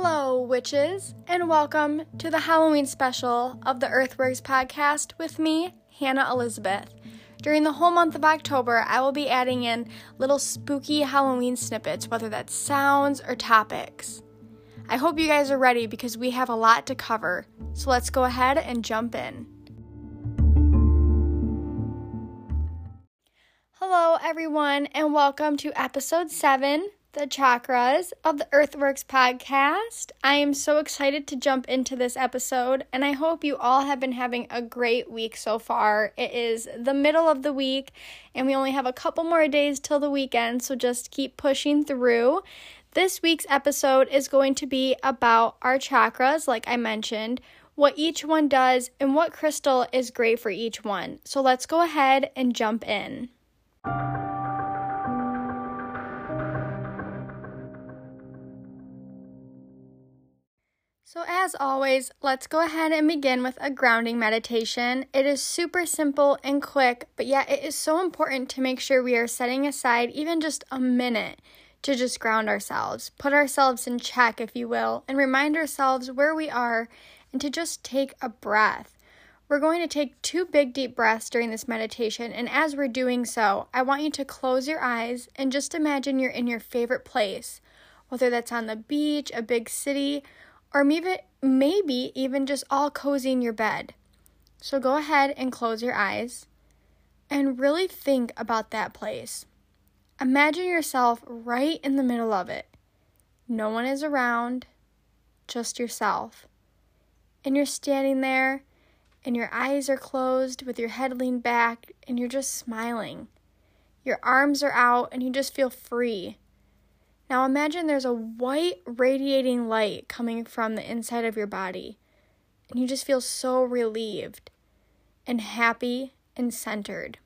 Hello, witches, and welcome to the Halloween special of the Earthworks podcast with me, Hannah Elizabeth. During the whole month of October, I will be adding in little spooky Halloween snippets, whether that's sounds or topics. I hope you guys are ready because we have a lot to cover, so let's go ahead and jump in. Hello, everyone, and welcome to episode 7 the chakras of the Earthworks podcast. I am so excited to jump into this episode, and I hope you all have been having a great week so far. It is the middle of the week, and we only have a couple more days till the weekend, so just keep pushing through. This week's episode is going to be about our chakras, like I mentioned, what each one does, and what crystal is great for each one. So let's go ahead and jump in. So, as always, let's go ahead and begin with a grounding meditation. It is super simple and quick, but yet it is so important to make sure we are setting aside even just a minute to just ground ourselves, put ourselves in check, if you will, and remind ourselves where we are and to just take a breath. We're going to take two big deep breaths during this meditation, and as we're doing so, I want you to close your eyes and just imagine you're in your favorite place, whether that's on the beach, a big city, or maybe, maybe even just all cozy in your bed. So go ahead and close your eyes and really think about that place. Imagine yourself right in the middle of it. No one is around, just yourself. And you're standing there, and your eyes are closed with your head leaned back, and you're just smiling. Your arms are out, and you just feel free. Now imagine there's a white radiating light coming from the inside of your body, and you just feel so relieved and happy and centered.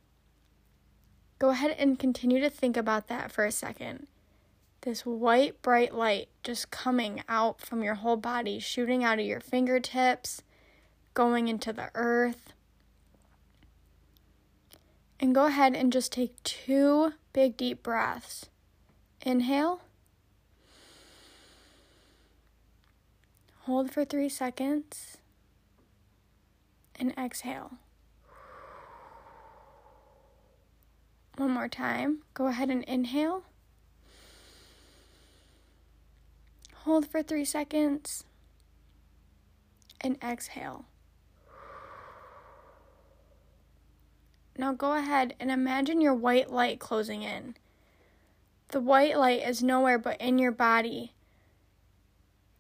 Go ahead and continue to think about that for a second. This white, bright light just coming out from your whole body, shooting out of your fingertips, going into the earth. And go ahead and just take two big, deep breaths. Inhale. Hold for three seconds and exhale. One more time. Go ahead and inhale. Hold for three seconds and exhale. Now go ahead and imagine your white light closing in. The white light is nowhere but in your body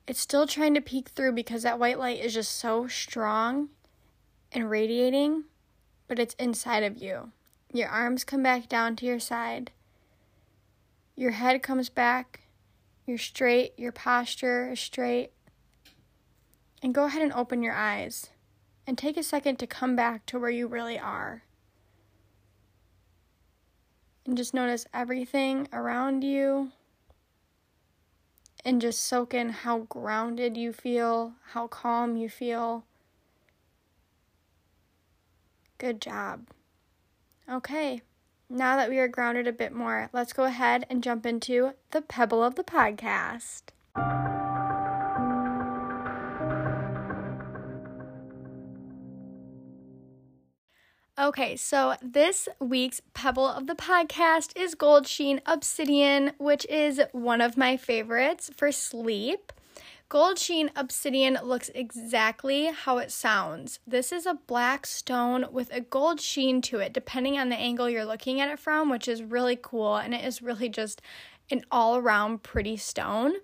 it's still trying to peek through because that white light is just so strong and radiating, but it's inside of you. Your arms come back down to your side. Your head comes back. You're straight. Your posture is straight. And go ahead and open your eyes and take a second to come back to where you really are. And just notice everything around you and just soak in how grounded you feel, how calm you feel. Good job. Okay, now that we are grounded a bit more, let's go ahead and jump into the pebble of the podcast. Okay, so this week's pebble of the podcast is Gold Sheen Obsidian, which is one of my favorites for sleep. Gold Sheen Obsidian looks exactly how it sounds. This is a black stone with a gold sheen to it, depending on the angle you're looking at it from, which is really cool and it is really just an all around pretty stone.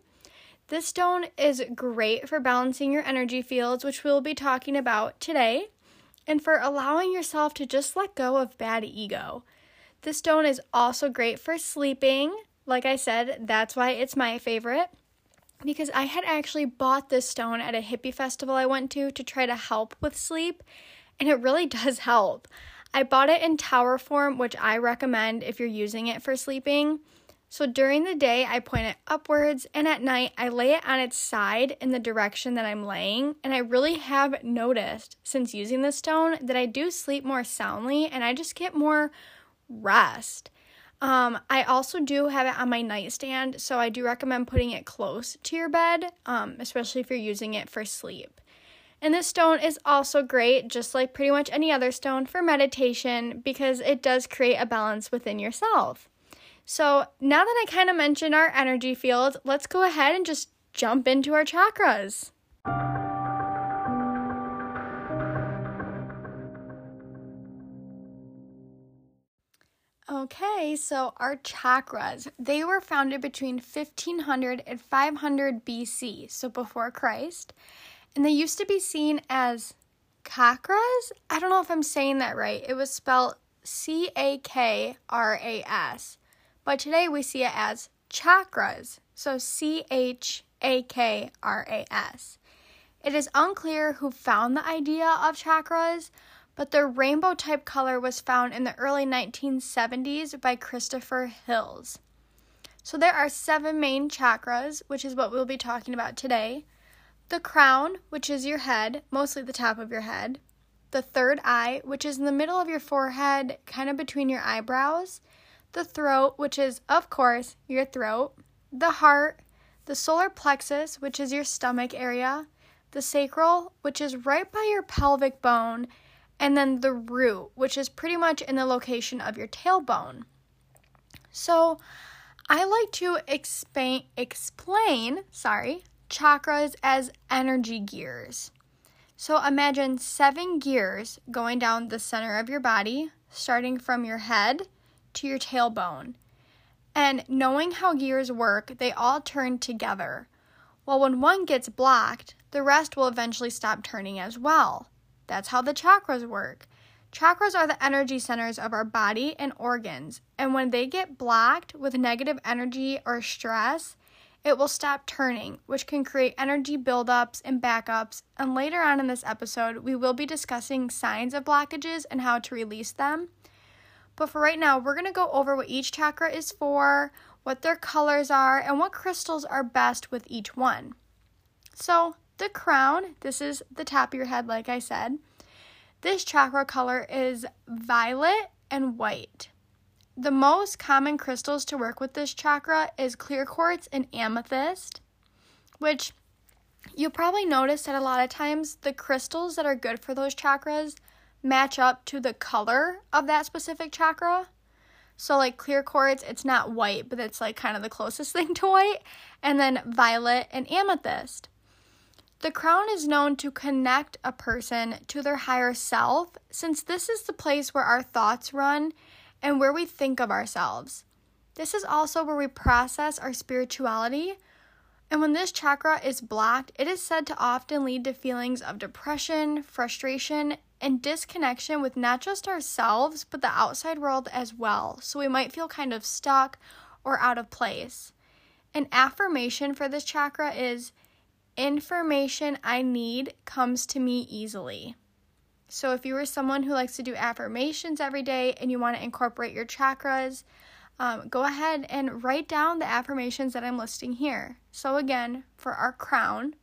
This stone is great for balancing your energy fields, which we'll be talking about today and for allowing yourself to just let go of bad ego. This stone is also great for sleeping. Like I said, that's why it's my favorite. Because I had actually bought this stone at a hippie festival I went to to try to help with sleep, and it really does help. I bought it in tower form, which I recommend if you're using it for sleeping. So during the day, I point it upwards, and at night, I lay it on its side in the direction that I'm laying. And I really have noticed since using this stone that I do sleep more soundly and I just get more rest. Um, I also do have it on my nightstand, so I do recommend putting it close to your bed, um, especially if you're using it for sleep. And this stone is also great, just like pretty much any other stone, for meditation because it does create a balance within yourself. So, now that I kind of mentioned our energy field, let's go ahead and just jump into our chakras. Okay, so our chakras, they were founded between 1500 and 500 BC, so before Christ, and they used to be seen as chakras. I don't know if I'm saying that right. It was spelled C A K R A S, but today we see it as chakras, so C H A K R A S. It is unclear who found the idea of chakras, but the rainbow type color was found in the early 1970s by Christopher Hills. So there are seven main chakras, which is what we'll be talking about today. The crown, which is your head, mostly the top of your head. The third eye, which is in the middle of your forehead, kind of between your eyebrows. The throat, which is, of course, your throat. The heart, the solar plexus, which is your stomach area. The sacral, which is right by your pelvic bone and then the root, which is pretty much in the location of your tailbone. So, I like to explain explain, sorry, chakras as energy gears. So, imagine seven gears going down the center of your body, starting from your head to your tailbone. And knowing how gears work, they all turn together. Well, when one gets blocked, the rest will eventually stop turning as well. That's how the chakras work. Chakras are the energy centers of our body and organs, and when they get blocked with negative energy or stress, it will stop turning, which can create energy buildups and backups. And later on in this episode, we will be discussing signs of blockages and how to release them. But for right now, we're going to go over what each chakra is for, what their colors are, and what crystals are best with each one. So, the crown, this is the top of your head, like I said. This chakra color is violet and white. The most common crystals to work with this chakra is clear quartz and amethyst, which you'll probably notice that a lot of times the crystals that are good for those chakras match up to the color of that specific chakra. So, like clear quartz, it's not white, but it's like kind of the closest thing to white. And then violet and amethyst. The crown is known to connect a person to their higher self, since this is the place where our thoughts run and where we think of ourselves. This is also where we process our spirituality. And when this chakra is blocked, it is said to often lead to feelings of depression, frustration, and disconnection with not just ourselves, but the outside world as well. So we might feel kind of stuck or out of place. An affirmation for this chakra is information I need comes to me easily. So, if you are someone who likes to do affirmations every day and you want to incorporate your chakras, um, go ahead and write down the affirmations that I'm listing here. So, again, for our crown,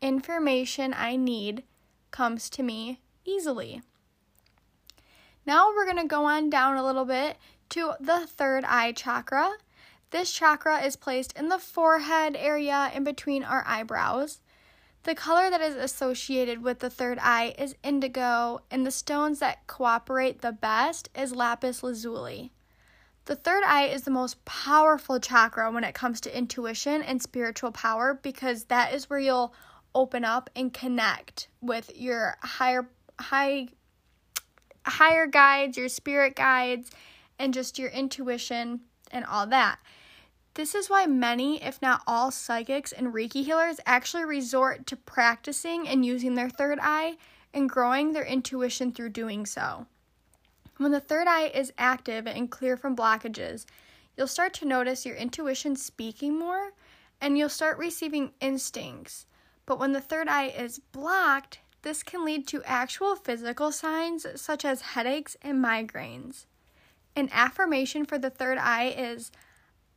information I need comes to me easily. Now, we're going to go on down a little bit to the third eye chakra. This chakra is placed in the forehead area in between our eyebrows. The color that is associated with the third eye is indigo, and the stones that cooperate the best is lapis lazuli. The third eye is the most powerful chakra when it comes to intuition and spiritual power because that is where you'll open up and connect with your higher high higher guides, your spirit guides, and just your intuition and all that. This is why many, if not all, psychics and Reiki healers actually resort to practicing and using their third eye and growing their intuition through doing so. When the third eye is active and clear from blockages, you'll start to notice your intuition speaking more and you'll start receiving instincts. But when the third eye is blocked, this can lead to actual physical signs such as headaches and migraines. An affirmation for the third eye is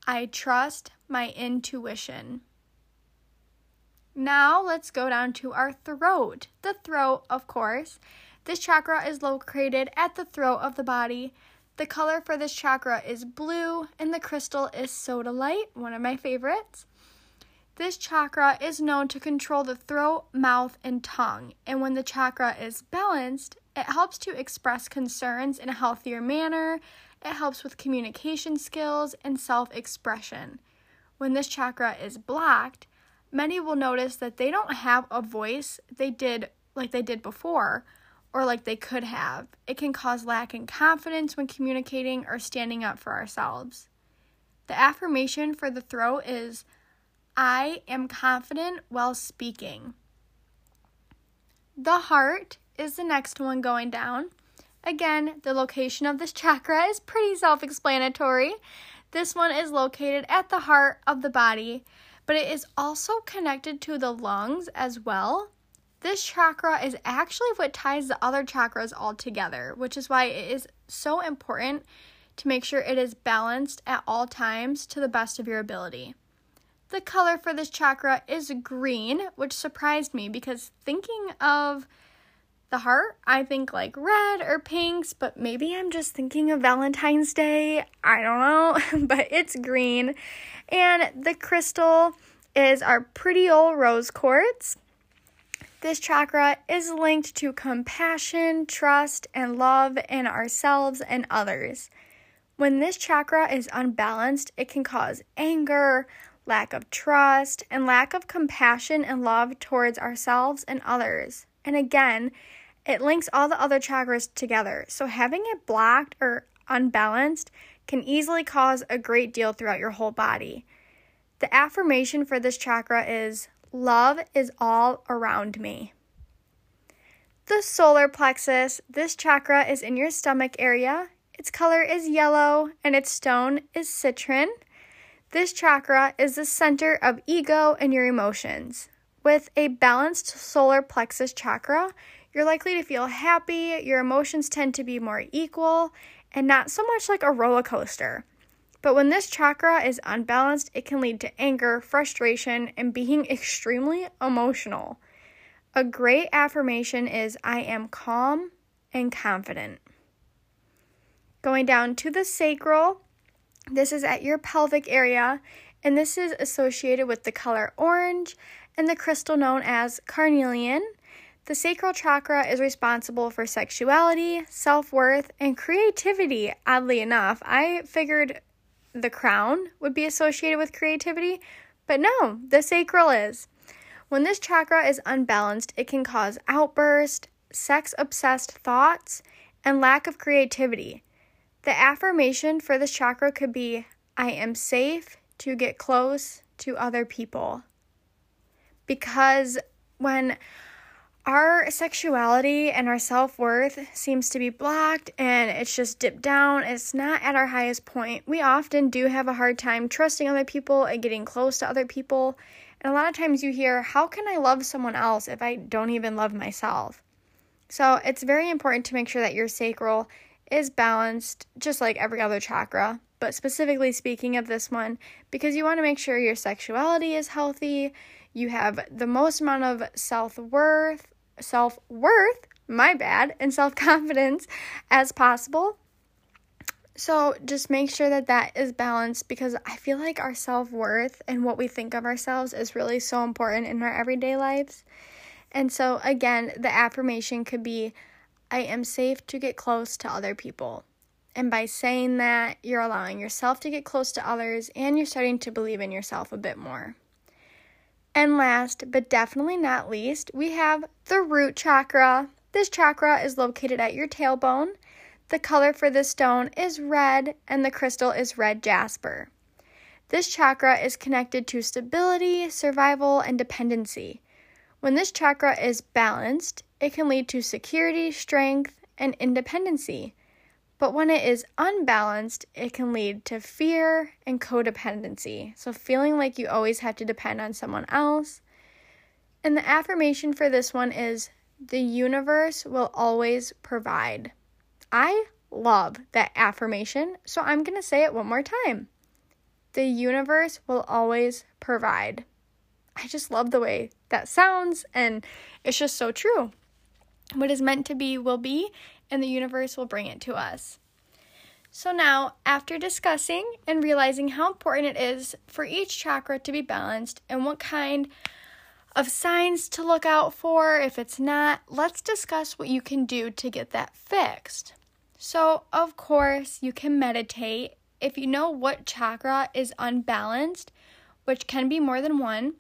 I trust my intuition. Now let's go down to our throat. The throat, of course. This chakra is located at the throat of the body. The color for this chakra is blue, and the crystal is sodalite, one of my favorites. This chakra is known to control the throat, mouth, and tongue. And when the chakra is balanced, it helps to express concerns in a healthier manner. It helps with communication skills and self expression. When this chakra is blocked, many will notice that they don't have a voice they did like they did before or like they could have. It can cause lack in confidence when communicating or standing up for ourselves. The affirmation for the throat is I am confident while speaking. The heart is the next one going down. Again, the location of this chakra is pretty self explanatory. This one is located at the heart of the body, but it is also connected to the lungs as well. This chakra is actually what ties the other chakras all together, which is why it is so important to make sure it is balanced at all times to the best of your ability. The color for this chakra is green, which surprised me because thinking of the heart, I think like red or pinks, but maybe I'm just thinking of Valentine's Day. I don't know, but it's green. And the crystal is our pretty old rose quartz. This chakra is linked to compassion, trust, and love in ourselves and others. When this chakra is unbalanced, it can cause anger, lack of trust, and lack of compassion and love towards ourselves and others. And again, it links all the other chakras together. So having it blocked or unbalanced can easily cause a great deal throughout your whole body. The affirmation for this chakra is Love is all around me. The solar plexus, this chakra is in your stomach area. Its color is yellow and its stone is citrine. This chakra is the center of ego and your emotions. With a balanced solar plexus chakra, you're likely to feel happy, your emotions tend to be more equal, and not so much like a roller coaster. But when this chakra is unbalanced, it can lead to anger, frustration, and being extremely emotional. A great affirmation is I am calm and confident. Going down to the sacral, this is at your pelvic area, and this is associated with the color orange and the crystal known as carnelian. The sacral chakra is responsible for sexuality, self worth, and creativity. Oddly enough, I figured the crown would be associated with creativity, but no, the sacral is. When this chakra is unbalanced, it can cause outburst, sex obsessed thoughts, and lack of creativity. The affirmation for this chakra could be I am safe to get close to other people. Because when our sexuality and our self worth seems to be blocked and it's just dipped down, it's not at our highest point, we often do have a hard time trusting other people and getting close to other people. And a lot of times you hear, How can I love someone else if I don't even love myself? So it's very important to make sure that your sacral is balanced just like every other chakra, but specifically speaking of this one, because you want to make sure your sexuality is healthy, you have the most amount of self worth, self worth, my bad, and self confidence as possible. So just make sure that that is balanced because I feel like our self worth and what we think of ourselves is really so important in our everyday lives. And so, again, the affirmation could be I am safe to get close to other people. And by saying that, you're allowing yourself to get close to others and you're starting to believe in yourself a bit more. And last, but definitely not least, we have the root chakra. This chakra is located at your tailbone. The color for this stone is red, and the crystal is red jasper. This chakra is connected to stability, survival, and dependency. When this chakra is balanced, it can lead to security, strength, and independency. But when it is unbalanced, it can lead to fear and codependency. So, feeling like you always have to depend on someone else. And the affirmation for this one is the universe will always provide. I love that affirmation, so I'm going to say it one more time. The universe will always provide. I just love the way that sounds, and it's just so true. What is meant to be will be, and the universe will bring it to us. So, now after discussing and realizing how important it is for each chakra to be balanced and what kind of signs to look out for if it's not, let's discuss what you can do to get that fixed. So, of course, you can meditate. If you know what chakra is unbalanced, which can be more than one,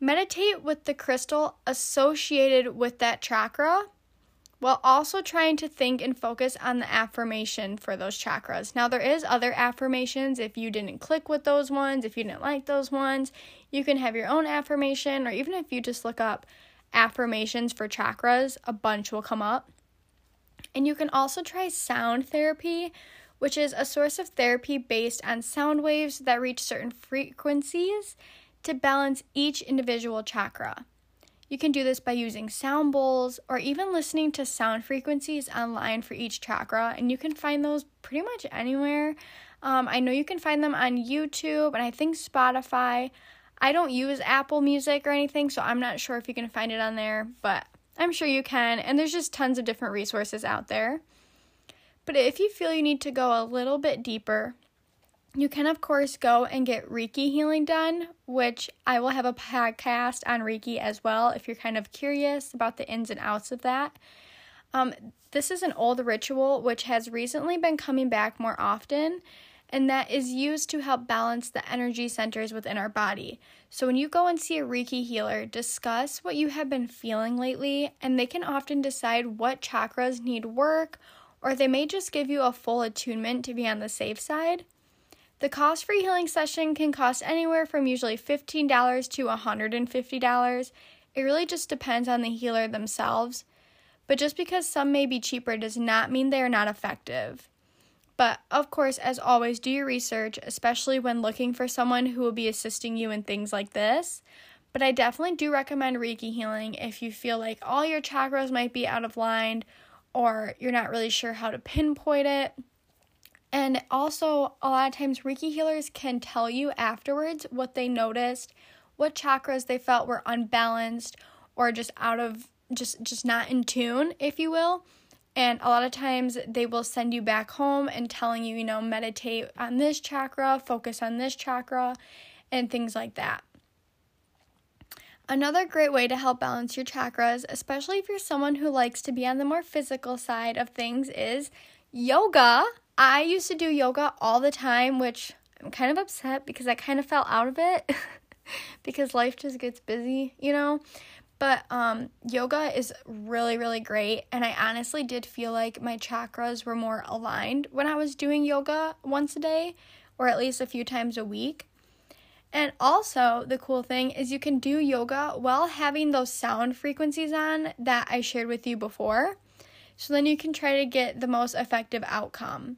meditate with the crystal associated with that chakra while also trying to think and focus on the affirmation for those chakras. Now, there is other affirmations. If you didn't click with those ones, if you didn't like those ones, you can have your own affirmation, or even if you just look up affirmations for chakras, a bunch will come up. And you can also try sound therapy, which is a source of therapy based on sound waves that reach certain frequencies to balance each individual chakra. You can do this by using sound bowls or even listening to sound frequencies online for each chakra, and you can find those pretty much anywhere. Um, I know you can find them on YouTube and I think Spotify. I don't use Apple Music or anything, so I'm not sure if you can find it on there, but I'm sure you can, and there's just tons of different resources out there. But if you feel you need to go a little bit deeper, you can, of course, go and get Reiki healing done, which I will have a podcast on Reiki as well if you're kind of curious about the ins and outs of that. Um, this is an old ritual which has recently been coming back more often, and that is used to help balance the energy centers within our body. So, when you go and see a Reiki healer, discuss what you have been feeling lately, and they can often decide what chakras need work, or they may just give you a full attunement to be on the safe side. The cost for a healing session can cost anywhere from usually $15 to $150. It really just depends on the healer themselves. But just because some may be cheaper does not mean they are not effective. But of course, as always, do your research, especially when looking for someone who will be assisting you in things like this. But I definitely do recommend Reiki healing if you feel like all your chakras might be out of line or you're not really sure how to pinpoint it. And also, a lot of times, Reiki healers can tell you afterwards what they noticed, what chakras they felt were unbalanced or just out of just just not in tune, if you will. And a lot of times they will send you back home and telling you, you know, meditate on this chakra, focus on this chakra, and things like that. Another great way to help balance your chakras, especially if you're someone who likes to be on the more physical side of things, is yoga. I used to do yoga all the time, which I'm kind of upset because I kind of fell out of it because life just gets busy, you know? But um, yoga is really, really great. And I honestly did feel like my chakras were more aligned when I was doing yoga once a day or at least a few times a week. And also, the cool thing is you can do yoga while having those sound frequencies on that I shared with you before. So then you can try to get the most effective outcome.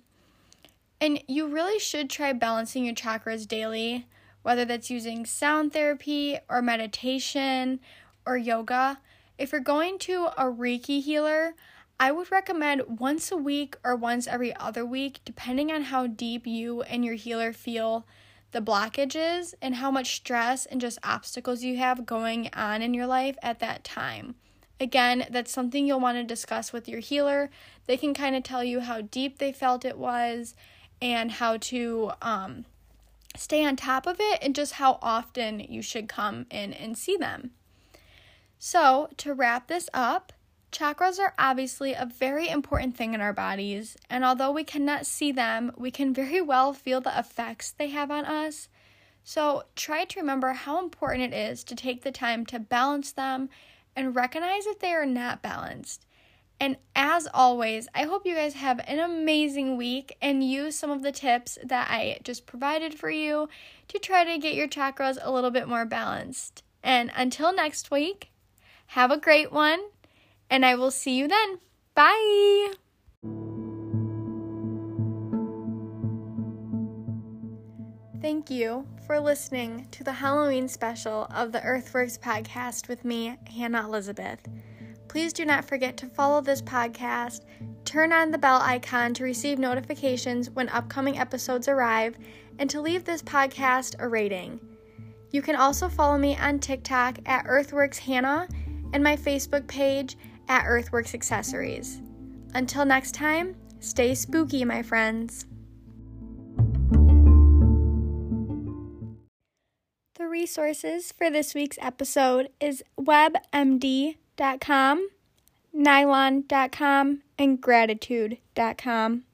And you really should try balancing your chakras daily, whether that's using sound therapy or meditation or yoga. If you're going to a Reiki healer, I would recommend once a week or once every other week, depending on how deep you and your healer feel the blockages and how much stress and just obstacles you have going on in your life at that time. Again, that's something you'll want to discuss with your healer. They can kind of tell you how deep they felt it was and how to um, stay on top of it and just how often you should come in and see them. So, to wrap this up, chakras are obviously a very important thing in our bodies, and although we cannot see them, we can very well feel the effects they have on us. So, try to remember how important it is to take the time to balance them and recognize if they are not balanced. And as always, I hope you guys have an amazing week and use some of the tips that I just provided for you to try to get your chakras a little bit more balanced. And until next week, have a great one, and I will see you then. Bye. Thank you for listening to the Halloween special of the Earthworks podcast with me, Hannah Elizabeth. Please do not forget to follow this podcast, turn on the bell icon to receive notifications when upcoming episodes arrive, and to leave this podcast a rating. You can also follow me on TikTok at Earthworks Hannah and my Facebook page at Earthworks Accessories. Until next time, stay spooky, my friends. The resources for this week's episode is WebMD nylon.com, and gratitude.com.